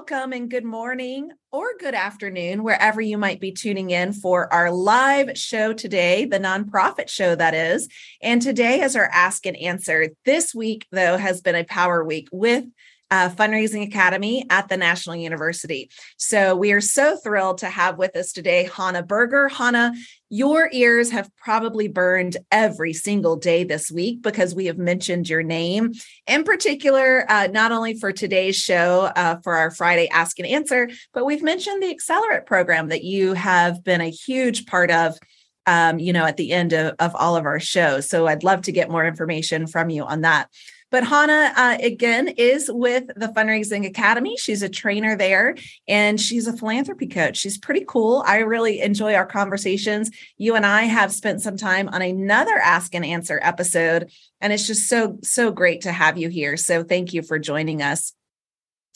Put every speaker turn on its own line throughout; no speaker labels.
welcome and good morning or good afternoon, wherever you might be tuning in for our live show today, the nonprofit show that is. And today is our Ask and Answer. This week, though, has been a power week with uh, Fundraising Academy at the National University. So we are so thrilled to have with us today Hannah Berger. Hannah, your ears have probably burned every single day this week because we have mentioned your name in particular, uh, not only for today's show, uh, for our Friday Ask and Answer, but we've mentioned the Accelerate program that you have been a huge part of. Um, you know, at the end of, of all of our shows. So I'd love to get more information from you on that. But Hannah, uh, again, is with the Fundraising Academy. She's a trainer there and she's a philanthropy coach. She's pretty cool. I really enjoy our conversations. You and I have spent some time on another Ask and Answer episode, and it's just so, so great to have you here. So thank you for joining us.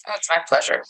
Oh, it's my pleasure.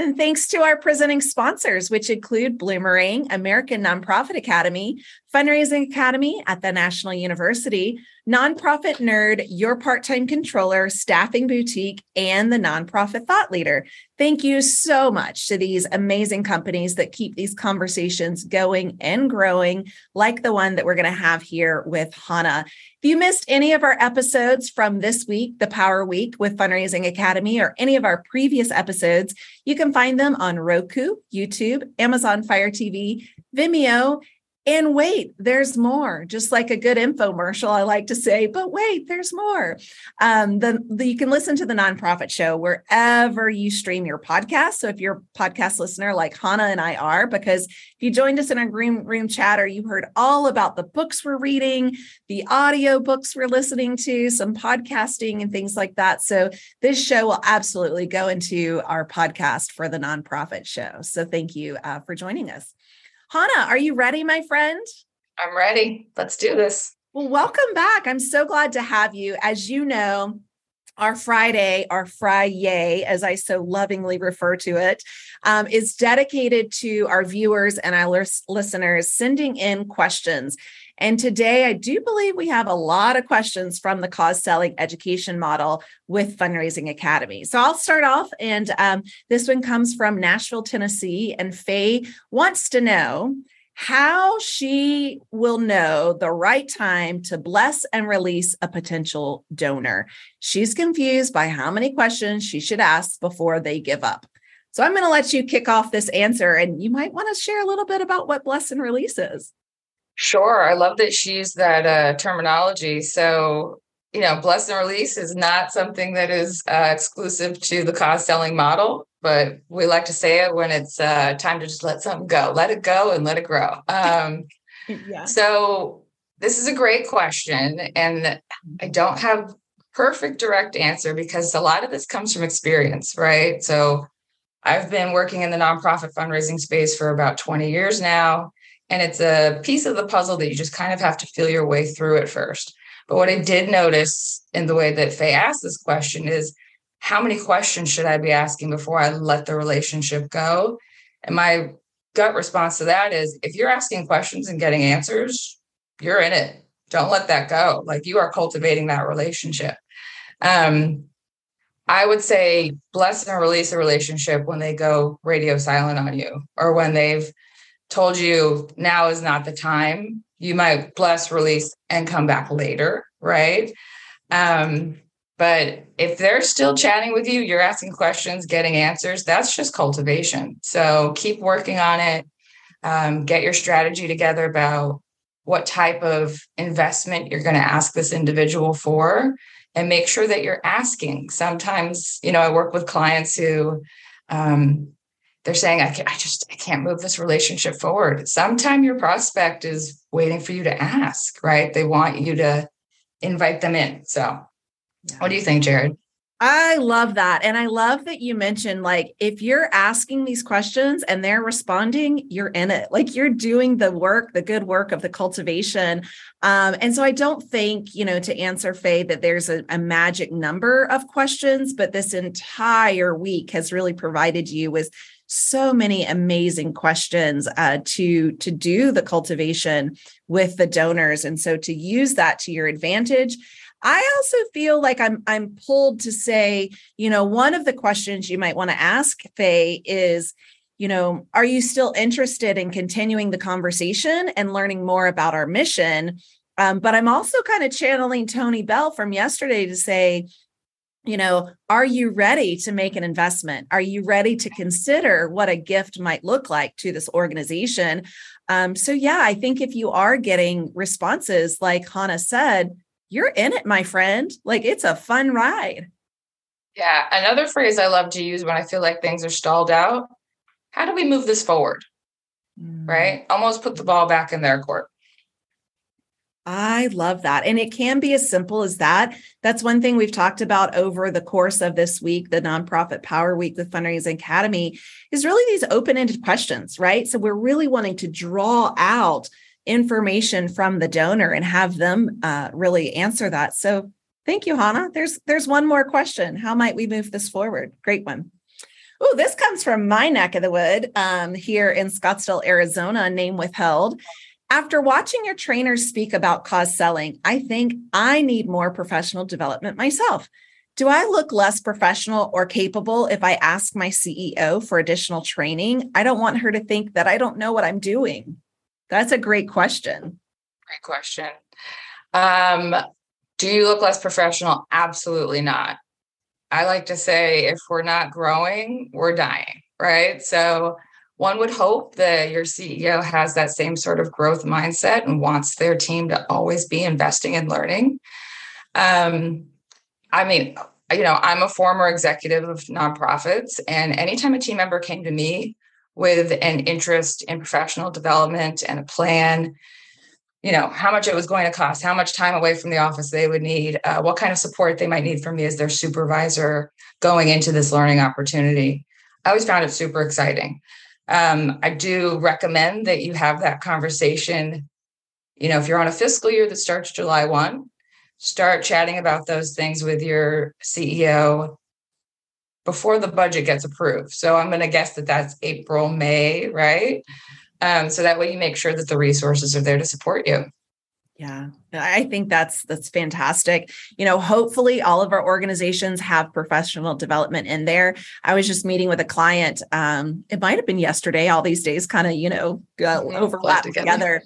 And thanks to our presenting sponsors, which include Bloomerang, American Nonprofit Academy, Fundraising Academy at the National University, Nonprofit Nerd, Your Part Time Controller, Staffing Boutique, and the Nonprofit Thought Leader. Thank you so much to these amazing companies that keep these conversations going and growing, like the one that we're going to have here with Hannah. If you missed any of our episodes from this week, the Power Week with Fundraising Academy, or any of our previous episodes, you can find them on Roku, YouTube, Amazon Fire TV, Vimeo, and wait, there's more. Just like a good infomercial, I like to say, but wait, there's more. Um, the, the, you can listen to the nonprofit show wherever you stream your podcast. So if you're a podcast listener like Hannah and I are, because if you joined us in our green room chatter, you heard all about the books we're reading, the audio books we're listening to, some podcasting and things like that. So this show will absolutely go into our podcast for the nonprofit show. So thank you uh, for joining us. Hannah, are you ready, my friend?
I'm ready. Let's do this.
Well, welcome back. I'm so glad to have you. As you know, our Friday, our Friday, as I so lovingly refer to it, um, is dedicated to our viewers and our listeners sending in questions. And today, I do believe we have a lot of questions from the cause selling education model with Fundraising Academy. So I'll start off, and um, this one comes from Nashville, Tennessee. And Faye wants to know how she will know the right time to bless and release a potential donor. She's confused by how many questions she should ask before they give up. So I'm going to let you kick off this answer, and you might want to share a little bit about what bless and release is.
Sure. I love that she used that uh, terminology. So, you know, bless and release is not something that is uh, exclusive to the cause selling model, but we like to say it when it's uh, time to just let something go, let it go and let it grow. Um, yeah. So, this is a great question. And I don't have perfect direct answer because a lot of this comes from experience, right? So, I've been working in the nonprofit fundraising space for about 20 years now. And it's a piece of the puzzle that you just kind of have to feel your way through at first. But what I did notice in the way that Faye asked this question is how many questions should I be asking before I let the relationship go? And my gut response to that is if you're asking questions and getting answers, you're in it. Don't let that go. Like you are cultivating that relationship. Um, I would say bless and release a relationship when they go radio silent on you or when they've told you now is not the time, you might bless, release, and come back later, right? Um, but if they're still chatting with you, you're asking questions, getting answers, that's just cultivation. So keep working on it. Um, get your strategy together about what type of investment you're going to ask this individual for and make sure that you're asking. Sometimes, you know, I work with clients who um, they're saying, I, I just I can't move this relationship forward. Sometime your prospect is waiting for you to ask, right? They want you to invite them in. So, what do you think, Jared?
I love that. And I love that you mentioned like if you're asking these questions and they're responding, you're in it. Like you're doing the work, the good work of the cultivation. Um, and so I don't think, you know, to answer Faye that there's a, a magic number of questions, but this entire week has really provided you with so many amazing questions uh, to to do the cultivation with the donors and so to use that to your advantage I also feel like I'm I'm pulled to say, you know, one of the questions you might want to ask Faye is, you know, are you still interested in continuing the conversation and learning more about our mission? Um, but I'm also kind of channeling Tony Bell from yesterday to say, you know, are you ready to make an investment? Are you ready to consider what a gift might look like to this organization? Um, so, yeah, I think if you are getting responses like Hannah said, you're in it, my friend. Like it's a fun ride.
Yeah. Another phrase I love to use when I feel like things are stalled out how do we move this forward? Mm. Right? Almost put the ball back in their court.
I love that. And it can be as simple as that. That's one thing we've talked about over the course of this week, the Nonprofit Power Week with Fundraising Academy, is really these open ended questions, right? So we're really wanting to draw out information from the donor and have them uh, really answer that. So thank you, Hannah. There's there's one more question. How might we move this forward? Great one. Oh, this comes from my neck of the wood um, here in Scottsdale, Arizona, name withheld. After watching your trainers speak about cause selling, I think I need more professional development myself. Do I look less professional or capable if I ask my CEO for additional training? I don't want her to think that I don't know what I'm doing. That's a great question.
Great question. Um, do you look less professional? Absolutely not. I like to say if we're not growing, we're dying, right? So one would hope that your CEO has that same sort of growth mindset and wants their team to always be investing and learning. Um, I mean, you know, I'm a former executive of nonprofits, and anytime a team member came to me with an interest in professional development and a plan, you know, how much it was going to cost, how much time away from the office they would need, uh, what kind of support they might need from me as their supervisor going into this learning opportunity. I always found it super exciting. Um, I do recommend that you have that conversation. You know, if you're on a fiscal year that starts July 1, start chatting about those things with your CEO before the budget gets approved. So I'm going to guess that that's April, May, right? Um, so that way you make sure that the resources are there to support you.
Yeah, I think that's that's fantastic. You know, hopefully all of our organizations have professional development in there. I was just meeting with a client. Um, it might have been yesterday. All these days kind of you know mm-hmm. overlap together. together.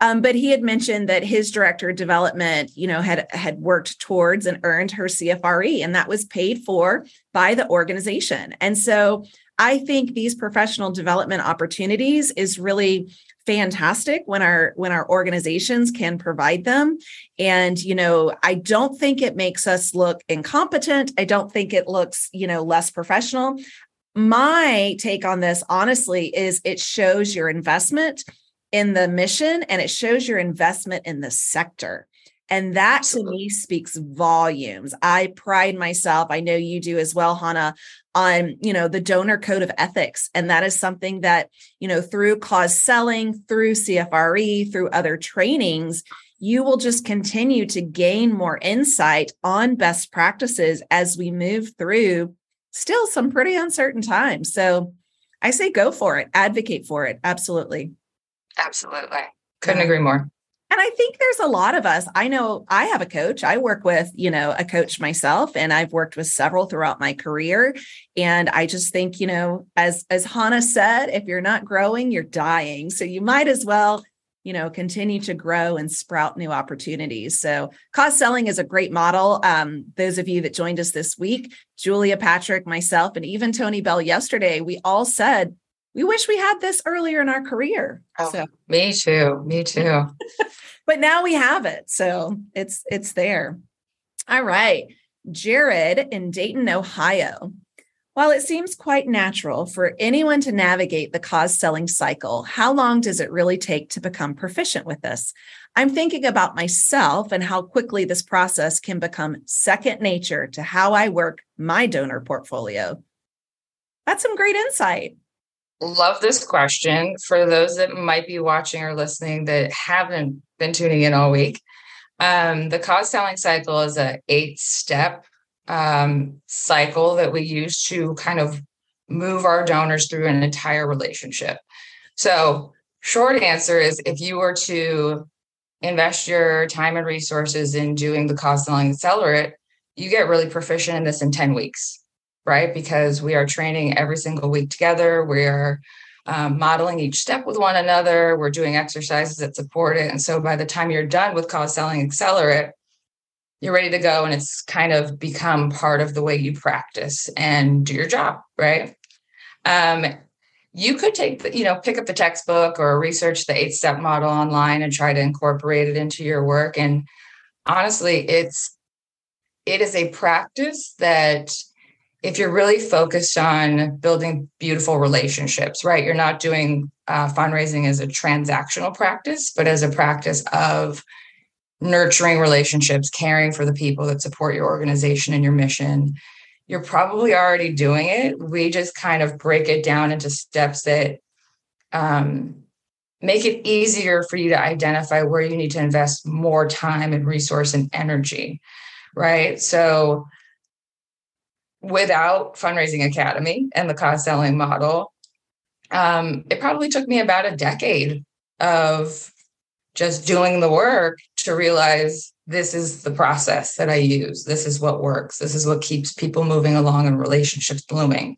Um, but he had mentioned that his director of development, you know, had had worked towards and earned her CFRE, and that was paid for by the organization. And so I think these professional development opportunities is really fantastic when our when our organizations can provide them. And you know i don't think it makes us look incompetent. I don't think it looks you know less professional. My take on this honestly is it shows your investment in the mission and it shows your investment in the sector and that to me speaks volumes. I pride myself, I know you do as well, Hannah, on, you know, the donor code of ethics. And that is something that, you know, through cause selling, through CFRE, through other trainings, you will just continue to gain more insight on best practices as we move through still some pretty uncertain times. So I say go for it, advocate for it. Absolutely.
Absolutely. Couldn't agree more.
And I think there's a lot of us. I know I have a coach. I work with, you know, a coach myself and I've worked with several throughout my career. And I just think, you know, as as Hannah said, if you're not growing, you're dying. So you might as well, you know, continue to grow and sprout new opportunities. So cause selling is a great model. Um, those of you that joined us this week, Julia Patrick, myself, and even Tony Bell yesterday, we all said we wish we had this earlier in our career.
Oh, so me too. Me too.
but now we have it. So it's it's there. All right. Jared in Dayton, Ohio. While it seems quite natural for anyone to navigate the cause selling cycle, how long does it really take to become proficient with this? I'm thinking about myself and how quickly this process can become second nature to how I work my donor portfolio. That's some great insight.
Love this question. For those that might be watching or listening that haven't been tuning in all week, um, the cause selling cycle is a eight step um, cycle that we use to kind of move our donors through an entire relationship. So, short answer is if you were to invest your time and resources in doing the cause selling accelerate, you get really proficient in this in 10 weeks, right? Because we are training every single week together. We are um, modeling each step with one another. We're doing exercises that support it. And so by the time you're done with cause selling accelerate, you're ready to go and it's kind of become part of the way you practice and do your job right um, you could take the, you know pick up the textbook or research the eight step model online and try to incorporate it into your work and honestly it's it is a practice that if you're really focused on building beautiful relationships right you're not doing uh, fundraising as a transactional practice but as a practice of nurturing relationships, caring for the people that support your organization and your mission, you're probably already doing it. We just kind of break it down into steps that um, make it easier for you to identify where you need to invest more time and resource and energy, right? So, without Fundraising Academy and the cause selling model, um, it probably took me about a decade of just doing the work to realize this is the process that I use. This is what works. This is what keeps people moving along and relationships blooming.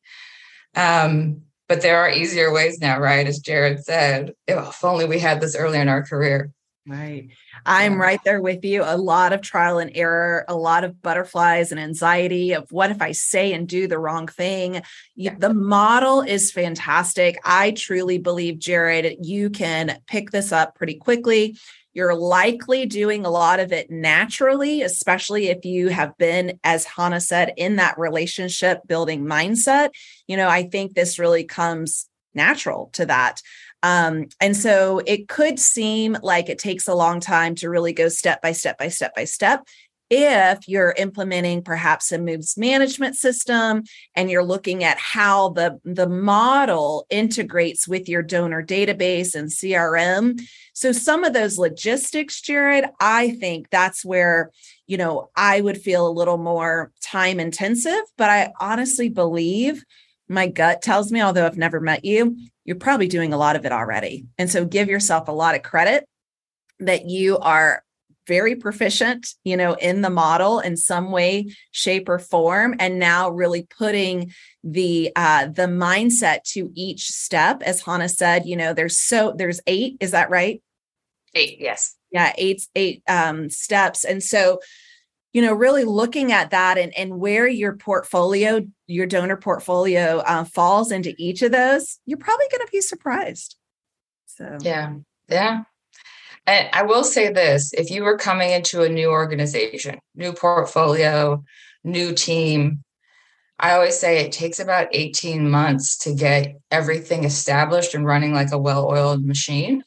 Um, but there are easier ways now, right? As Jared said, if only we had this earlier in our career.
Right. I'm right there with you. A lot of trial and error, a lot of butterflies and anxiety of what if I say and do the wrong thing. Yeah. The model is fantastic. I truly believe, Jared, you can pick this up pretty quickly. You're likely doing a lot of it naturally, especially if you have been, as Hannah said, in that relationship building mindset. You know, I think this really comes natural to that. Um, and so it could seem like it takes a long time to really go step by step by step by step if you're implementing perhaps a moves management system and you're looking at how the, the model integrates with your donor database and crm so some of those logistics jared i think that's where you know i would feel a little more time intensive but i honestly believe my gut tells me although i've never met you you're probably doing a lot of it already and so give yourself a lot of credit that you are very proficient, you know, in the model in some way, shape, or form, and now really putting the uh, the mindset to each step. As Hannah said, you know, there's so there's eight. Is that right?
Eight, yes.
Yeah, eight eight um, steps, and so you know really looking at that and, and where your portfolio your donor portfolio uh, falls into each of those you're probably going to be surprised. So.
Yeah yeah. And I will say this if you were coming into a new organization, new portfolio, new team, I always say it takes about 18 months to get everything established and running like a well oiled machine.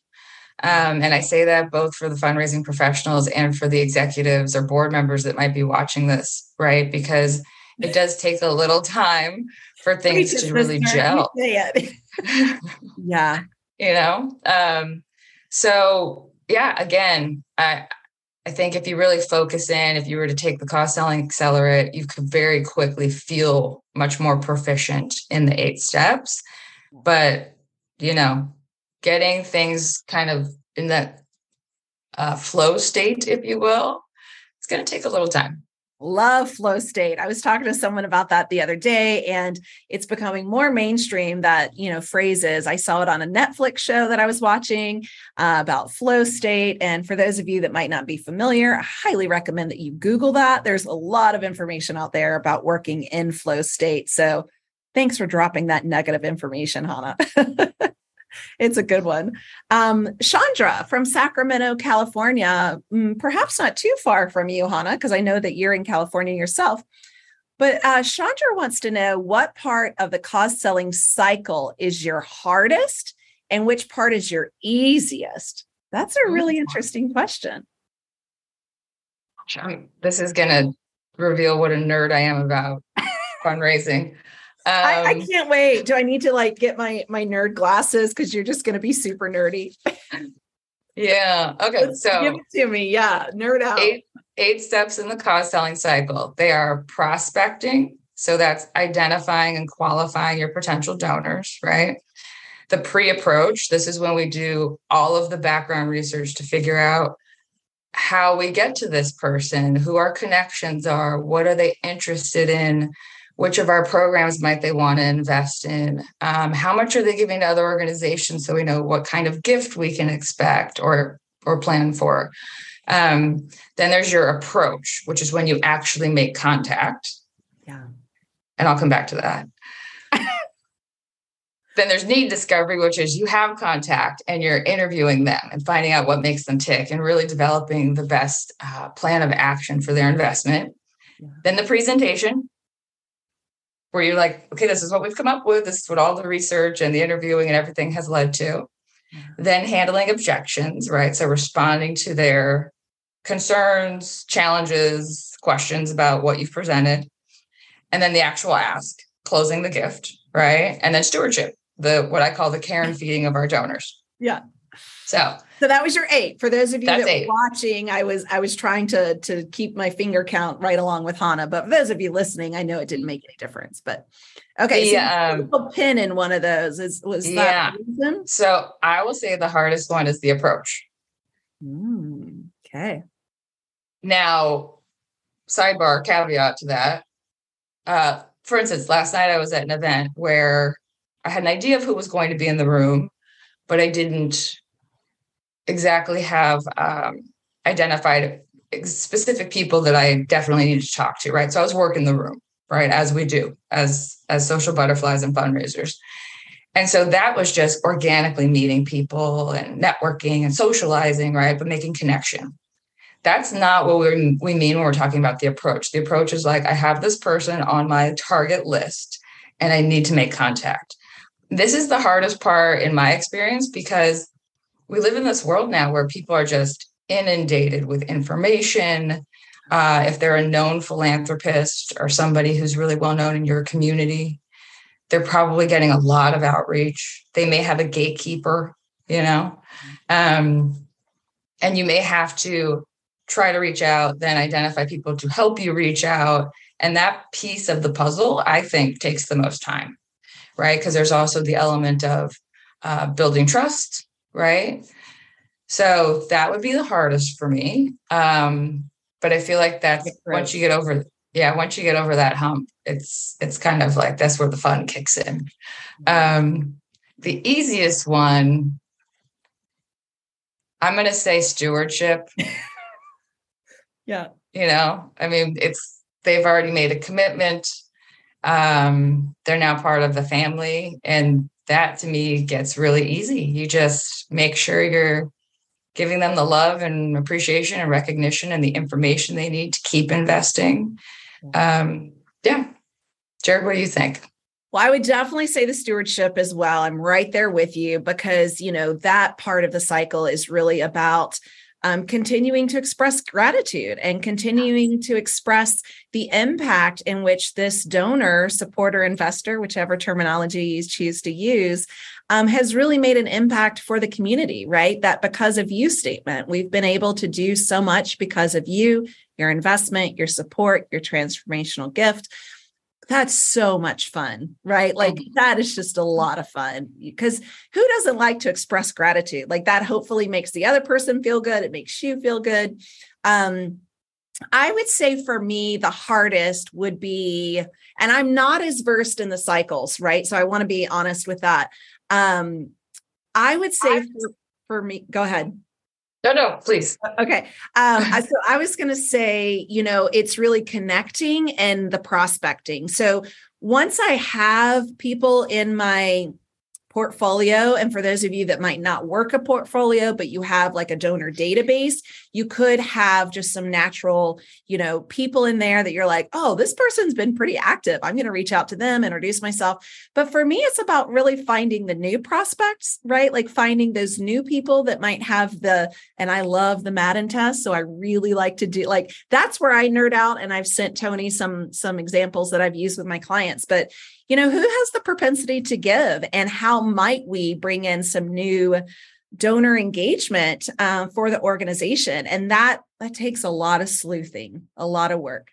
Um, and I say that both for the fundraising professionals and for the executives or board members that might be watching this, right? Because it does take a little time for things to really gel.
yeah.
You know? Um, so yeah, again, I I think if you really focus in, if you were to take the cause selling accelerate, you could very quickly feel much more proficient in the eight steps. But you know, getting things kind of in that uh, flow state, if you will, it's going to take a little time
love flow state. I was talking to someone about that the other day and it's becoming more mainstream that, you know, phrases. I saw it on a Netflix show that I was watching uh, about flow state and for those of you that might not be familiar, I highly recommend that you google that. There's a lot of information out there about working in flow state. So, thanks for dropping that nugget of information, Hannah. it's a good one. Um, Chandra from Sacramento, California, mm, perhaps not too far from you, Hannah, because I know that you're in California yourself. But uh, Chandra wants to know what part of the cause selling cycle is your hardest and which part is your easiest? That's a really interesting question.
This is going to reveal what a nerd I am about fundraising.
Um, I, I, um, can't wait. Do I need to like get my my nerd glasses because you're just going to be super nerdy?
yeah. Okay. Let's so
give it to me. Yeah, nerd out.
Eight, eight steps in the cause selling cycle. They are prospecting. So that's identifying and qualifying your potential donors, right? The pre approach. This is when we do all of the background research to figure out how we get to this person, who our connections are, what are they interested in, which of our programs might they want to invest in, um, how much are they giving to other organizations, so we know what kind of gift we can expect or or plan for. Um, then there's your approach, which is when you actually make contact.
Yeah.
And I'll come back to that. then there's need discovery, which is you have contact and you're interviewing them and finding out what makes them tick and really developing the best uh, plan of action for their investment. Yeah. Then the presentation, where you're like, okay, this is what we've come up with. This is what all the research and the interviewing and everything has led to. Mm-hmm. Then handling objections, right? So responding to their concerns, challenges, questions about what you've presented. And then the actual ask, closing the gift, right? And then stewardship, the what I call the care and feeding of our donors.
Yeah.
So
so that was your eight. For those of you that eight. were watching, I was I was trying to to keep my finger count right along with Hannah. But for those of you listening, I know it didn't make any difference. But okay,
the, so
um, pin in one of those is was
yeah. reason? So I will say the hardest one is the approach.
Mm, okay.
Now, sidebar caveat to that. Uh, for instance, last night I was at an event where I had an idea of who was going to be in the room, but I didn't exactly have um, identified specific people that I definitely need to talk to. Right, so I was working the room, right, as we do as as social butterflies and fundraisers. And so that was just organically meeting people and networking and socializing, right? But making connection. That's not what we we mean when we're talking about the approach. The approach is like, I have this person on my target list and I need to make contact. This is the hardest part in my experience because we live in this world now where people are just inundated with information. Uh, if they're a known philanthropist or somebody who's really well known in your community, they're probably getting a lot of outreach. They may have a gatekeeper, you know, um, and you may have to try to reach out, then identify people to help you reach out. And that piece of the puzzle, I think, takes the most time, right? Because there's also the element of uh, building trust, right? So that would be the hardest for me. Um, but I feel like that's once you get over, yeah, once you get over that hump, it's it's kind of like that's where the fun kicks in. Um, the easiest one, I'm going to say stewardship.
Yeah.
You know, I mean, it's they've already made a commitment. Um, they're now part of the family. And that to me gets really easy. You just make sure you're giving them the love and appreciation and recognition and the information they need to keep investing. Um, yeah. Jared, what do you think?
Well, I would definitely say the stewardship as well. I'm right there with you because, you know, that part of the cycle is really about um, continuing to express gratitude and continuing to express the impact in which this donor, supporter, investor, whichever terminology you choose to use, um, has really made an impact for the community, right? That because of you statement, we've been able to do so much because of you, your investment, your support, your transformational gift that's so much fun, right? Like mm-hmm. that is just a lot of fun because who doesn't like to express gratitude? Like that hopefully makes the other person feel good. It makes you feel good. Um, I would say for me, the hardest would be, and I'm not as versed in the cycles, right? So I want to be honest with that. Um, I would say for, for me, go ahead.
No, no, please.
Okay. Um, so I was going to say, you know, it's really connecting and the prospecting. So once I have people in my portfolio. And for those of you that might not work a portfolio, but you have like a donor database, you could have just some natural, you know, people in there that you're like, oh, this person's been pretty active. I'm going to reach out to them, introduce myself. But for me, it's about really finding the new prospects, right? Like finding those new people that might have the, and I love the Madden test. So I really like to do like that's where I nerd out. And I've sent Tony some some examples that I've used with my clients. But you know, who has the propensity to give and how might we bring in some new donor engagement uh, for the organization? And that that takes a lot of sleuthing, a lot of work.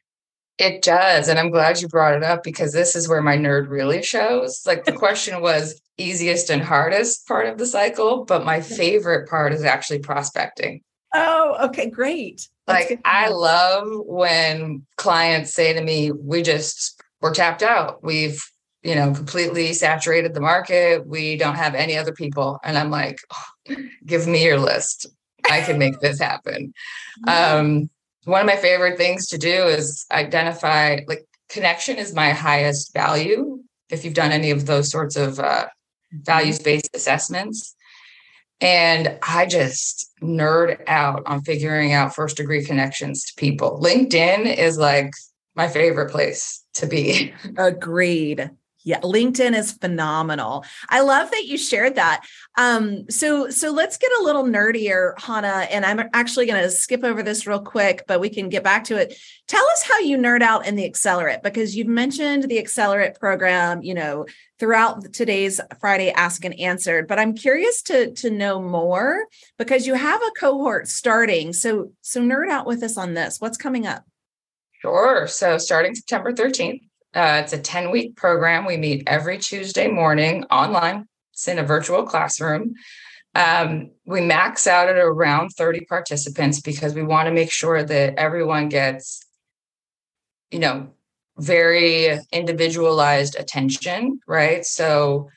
It does. And I'm glad you brought it up because this is where my nerd really shows. Like the question was easiest and hardest part of the cycle, but my favorite part is actually prospecting.
Oh, okay, great.
That's like I love when clients say to me, we just we're tapped out. We've, you know, completely saturated the market. We don't have any other people. And I'm like, oh, give me your list. I can make this happen. Um, one of my favorite things to do is identify like connection is my highest value. If you've done any of those sorts of uh, mm-hmm. values based assessments, and I just nerd out on figuring out first degree connections to people. LinkedIn is like my favorite place to be.
Agreed. Yeah, LinkedIn is phenomenal. I love that you shared that. Um, so so let's get a little nerdier, Hannah, and I'm actually going to skip over this real quick, but we can get back to it. Tell us how you nerd out in the Accelerate because you've mentioned the Accelerate program, you know, throughout today's Friday Ask and Answered, but I'm curious to to know more because you have a cohort starting. So so nerd out with us on this. What's coming up?
Sure. So starting September 13th, uh, it's a 10 week program. We meet every Tuesday morning online. It's in a virtual classroom. Um, we max out at around 30 participants because we want to make sure that everyone gets, you know, very individualized attention, right? So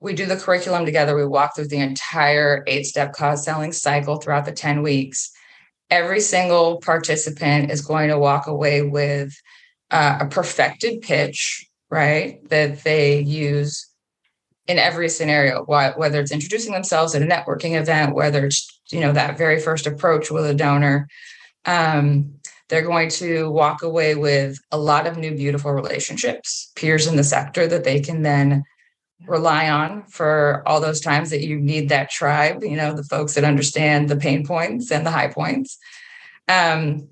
we do the curriculum together. We walk through the entire eight step cause selling cycle throughout the 10 weeks. Every single participant is going to walk away with uh, a perfected pitch, right? That they use in every scenario, whether it's introducing themselves at a networking event, whether it's you know that very first approach with a donor. Um, they're going to walk away with a lot of new beautiful relationships, peers in the sector that they can then rely on for all those times that you need that tribe, you know, the folks that understand the pain points and the high points. Um,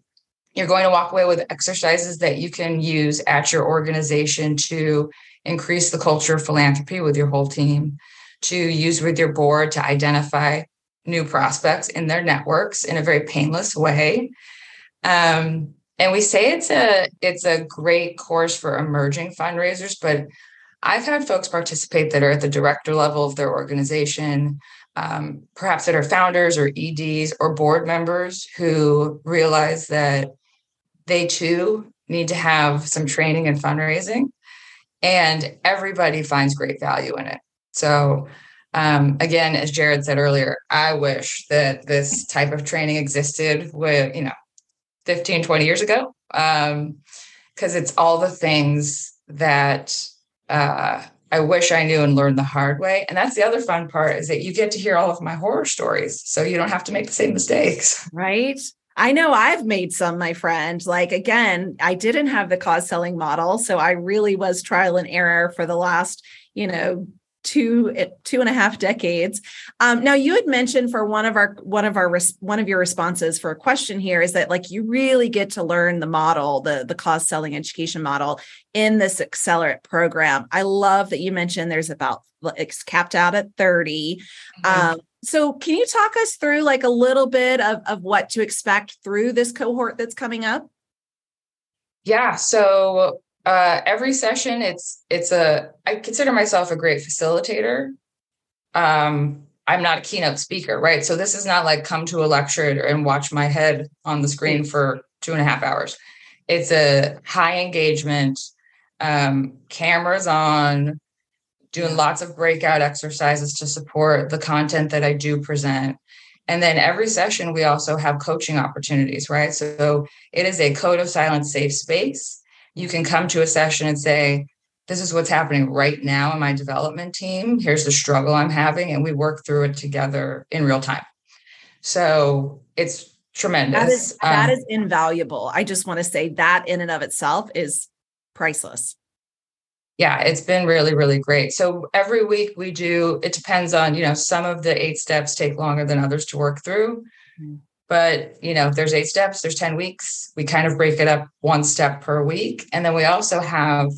you're going to walk away with exercises that you can use at your organization to increase the culture of philanthropy with your whole team, to use with your board to identify new prospects in their networks in a very painless way. Um, and we say it's a it's a great course for emerging fundraisers, but I've had folks participate that are at the director level of their organization, um, perhaps that are founders or EDs or board members who realize that they too need to have some training and fundraising. And everybody finds great value in it. So, um, again, as Jared said earlier, I wish that this type of training existed with, you know, 15, 20 years ago. Um, because it's all the things that uh, I wish I knew and learned the hard way. And that's the other fun part is that you get to hear all of my horror stories. So you don't have to make the same mistakes.
Right. I know I've made some, my friend. Like, again, I didn't have the cause selling model. So I really was trial and error for the last, you know, two eh, two and a half decades. Um, now, you had mentioned for one of our one of our one of your responses for a question here is that like you really get to learn the model, the the cause selling education model in this accelerate program. I love that you mentioned there's about it's capped out at 30. Mm-hmm. Um, so can you talk us through like a little bit of, of what to expect through this cohort that's coming up?
Yeah. So uh, every session, it's it's a I consider myself a great facilitator. Um, I'm not a keynote speaker, right? So this is not like come to a lecture and watch my head on the screen for two and a half hours. It's a high engagement, um, cameras on, doing lots of breakout exercises to support the content that I do present. And then every session, we also have coaching opportunities, right? So it is a code of silence safe space. You can come to a session and say, This is what's happening right now in my development team. Here's the struggle I'm having. And we work through it together in real time. So it's tremendous.
That is, that um, is invaluable. I just want to say that in and of itself is priceless
yeah, it's been really, really great. So every week we do, it depends on, you know, some of the eight steps take longer than others to work through. Mm-hmm. But, you know, there's eight steps, there's 10 weeks. We kind of break it up one step per week. And then we also have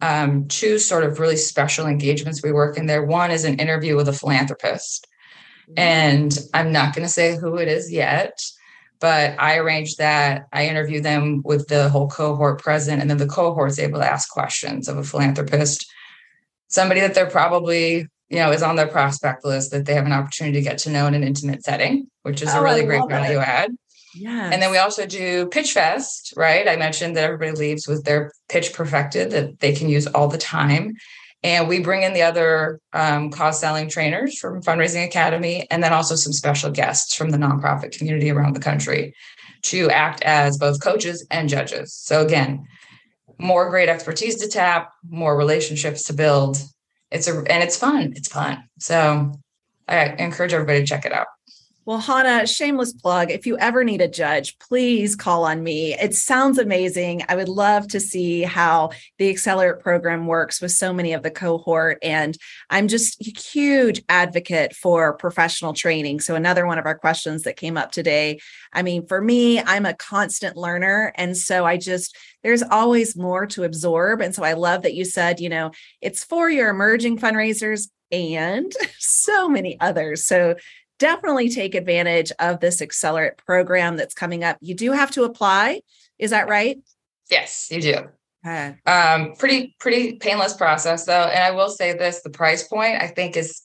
um, two sort of really special engagements we work in there. One is an interview with a philanthropist. Mm-hmm. And I'm not going to say who it is yet but I arrange that. I interview them with the whole cohort present, and then the cohort's able to ask questions of a philanthropist, somebody that they're probably you know, is on their prospect list that they have an opportunity to get to know in an intimate setting, which is oh, a really great value it. add. Yeah. And then we also do Pitch Fest, right? I mentioned that everybody leaves with their pitch perfected that they can use all the time. And we bring in the other um, cause selling trainers from Fundraising Academy, and then also some special guests from the nonprofit community around the country to act as both coaches and judges. So, again, more great expertise to tap, more relationships to build. It's a and it's fun. It's fun. So I encourage everybody to check it out.
Well, Hannah, shameless plug. If you ever need a judge, please call on me. It sounds amazing. I would love to see how the Accelerate program works with so many of the cohort. And I'm just a huge advocate for professional training. So, another one of our questions that came up today. I mean, for me, I'm a constant learner. And so I just, there's always more to absorb. And so I love that you said, you know, it's for your emerging fundraisers and so many others. So definitely take advantage of this accelerate program that's coming up. You do have to apply. Is that right?
Yes, you do. Okay. Um, pretty, pretty painless process though. And I will say this, the price point I think is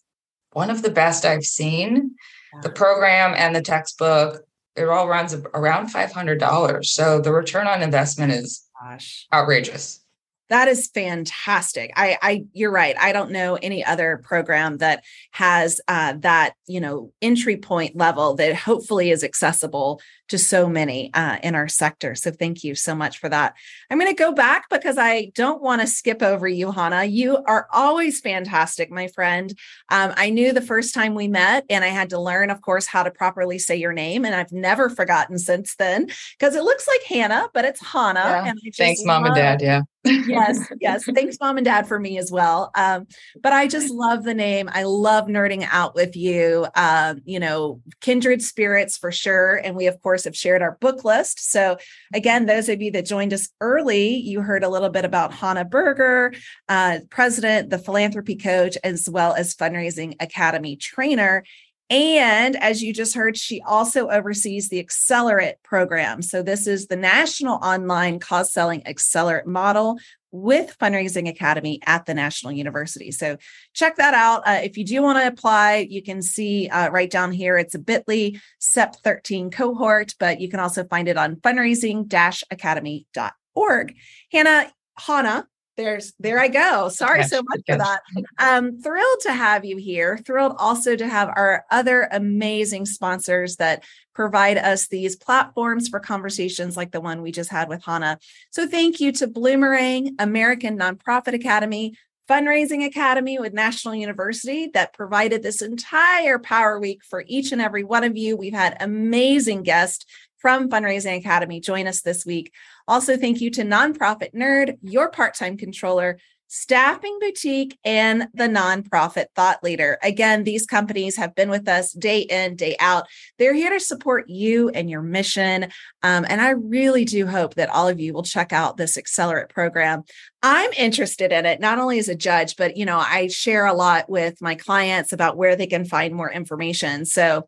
one of the best I've seen. Yeah. The program and the textbook, it all runs around $500. So the return on investment is Gosh. outrageous.
That is fantastic. I, I, you're right. I don't know any other program that has uh, that, you know, entry point level that hopefully is accessible to so many uh, in our sector. So thank you so much for that. I'm going to go back because I don't want to skip over you, Hannah. You are always fantastic, my friend. Um, I knew the first time we met, and I had to learn, of course, how to properly say your name, and I've never forgotten since then because it looks like Hannah, but it's Hannah.
Yeah. Thanks, mom and dad. Yeah
yes, yes. Thanks, mom and dad, for me as well. Um, but I just love the name. I love nerding out with you. Um, you know, kindred spirits for sure. And we, of course, have shared our book list. So, again, those of you that joined us early, you heard a little bit about Hannah Berger, uh, president, the philanthropy coach, as well as fundraising academy trainer. And as you just heard, she also oversees the Accelerate program. So, this is the national online cause selling Accelerate model with Fundraising Academy at the National University. So, check that out. Uh, if you do want to apply, you can see uh, right down here, it's a bit.ly SEP 13 cohort, but you can also find it on fundraising academy.org. Hannah, Hannah, there's there I go. Sorry so much for that. Um, thrilled to have you here. Thrilled also to have our other amazing sponsors that provide us these platforms for conversations like the one we just had with Hannah. So thank you to Bloomerang, American Nonprofit Academy, Fundraising Academy with National University that provided this entire Power Week for each and every one of you. We've had amazing guests from Fundraising Academy join us this week. Also, thank you to Nonprofit Nerd, your part time controller, Staffing Boutique, and the Nonprofit Thought Leader. Again, these companies have been with us day in, day out. They're here to support you and your mission. Um, and I really do hope that all of you will check out this Accelerate program. I'm interested in it, not only as a judge, but you know, I share a lot with my clients about where they can find more information. So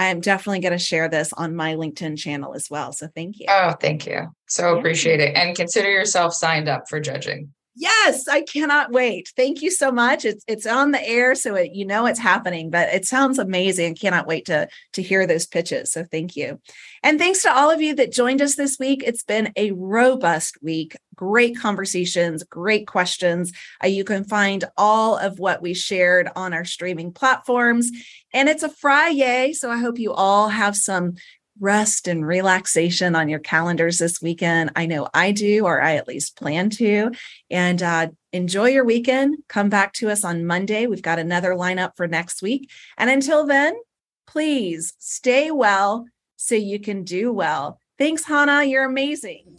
I am definitely going to share this on my LinkedIn channel as well. So thank you.
Oh, thank you. So yeah. appreciate it. And consider yourself signed up for judging.
Yes, I cannot wait. Thank you so much. It's it's on the air, so it, you know it's happening. But it sounds amazing. Cannot wait to to hear those pitches. So thank you, and thanks to all of you that joined us this week. It's been a robust week. Great conversations, great questions. Uh, you can find all of what we shared on our streaming platforms, and it's a Friday, so I hope you all have some rest and relaxation on your calendars this weekend. I know I do, or I at least plan to. And uh, enjoy your weekend. Come back to us on Monday. We've got another lineup for next week. And until then, please stay well so you can do well. Thanks, Hannah. You're amazing.